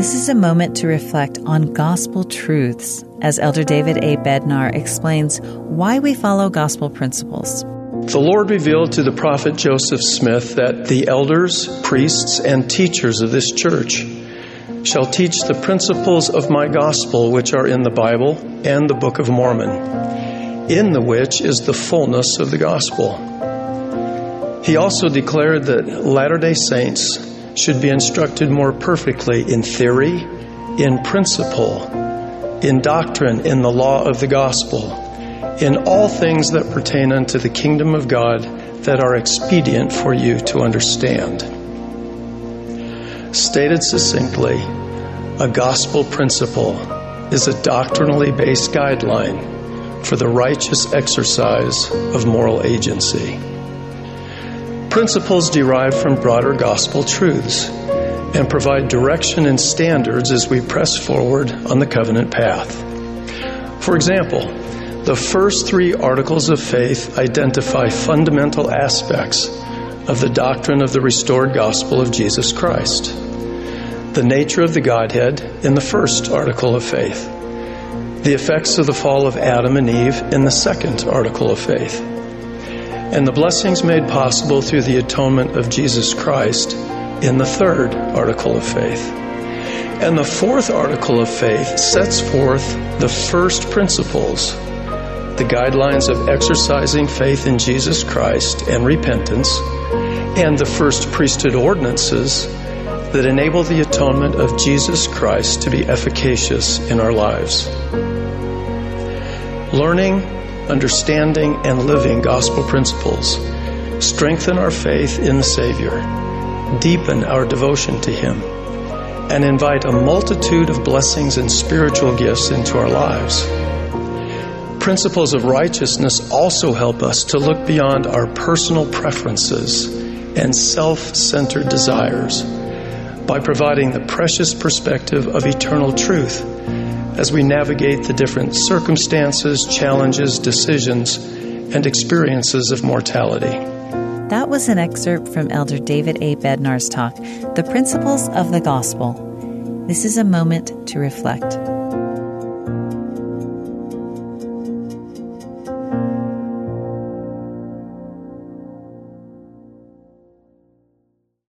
This is a moment to reflect on gospel truths as Elder David A. Bednar explains why we follow gospel principles. The Lord revealed to the prophet Joseph Smith that the elders, priests, and teachers of this church shall teach the principles of my gospel which are in the Bible and the Book of Mormon, in the which is the fullness of the gospel. He also declared that Latter day Saints should be instructed more perfectly in theory, in principle, in doctrine, in the law of the gospel, in all things that pertain unto the kingdom of God that are expedient for you to understand. Stated succinctly, a gospel principle is a doctrinally based guideline for the righteous exercise of moral agency. Principles derive from broader gospel truths and provide direction and standards as we press forward on the covenant path. For example, the first three articles of faith identify fundamental aspects of the doctrine of the restored gospel of Jesus Christ. The nature of the Godhead in the first article of faith, the effects of the fall of Adam and Eve in the second article of faith and the blessings made possible through the atonement of Jesus Christ in the third article of faith. And the fourth article of faith sets forth the first principles, the guidelines of exercising faith in Jesus Christ and repentance, and the first priesthood ordinances that enable the atonement of Jesus Christ to be efficacious in our lives. Learning understanding, and living gospel principles, strengthen our faith in the Savior, deepen our devotion to Him, and invite a multitude of blessings and spiritual gifts into our lives. Principles of righteousness also help us to look beyond our personal preferences and self centered desires by providing the precious perspective of eternal truth as we navigate the different circumstances, challenges, decisions, and experiences of mortality. That was an excerpt from Elder David A. Bednar's talk, The Principles of the Gospel. This is a moment to reflect.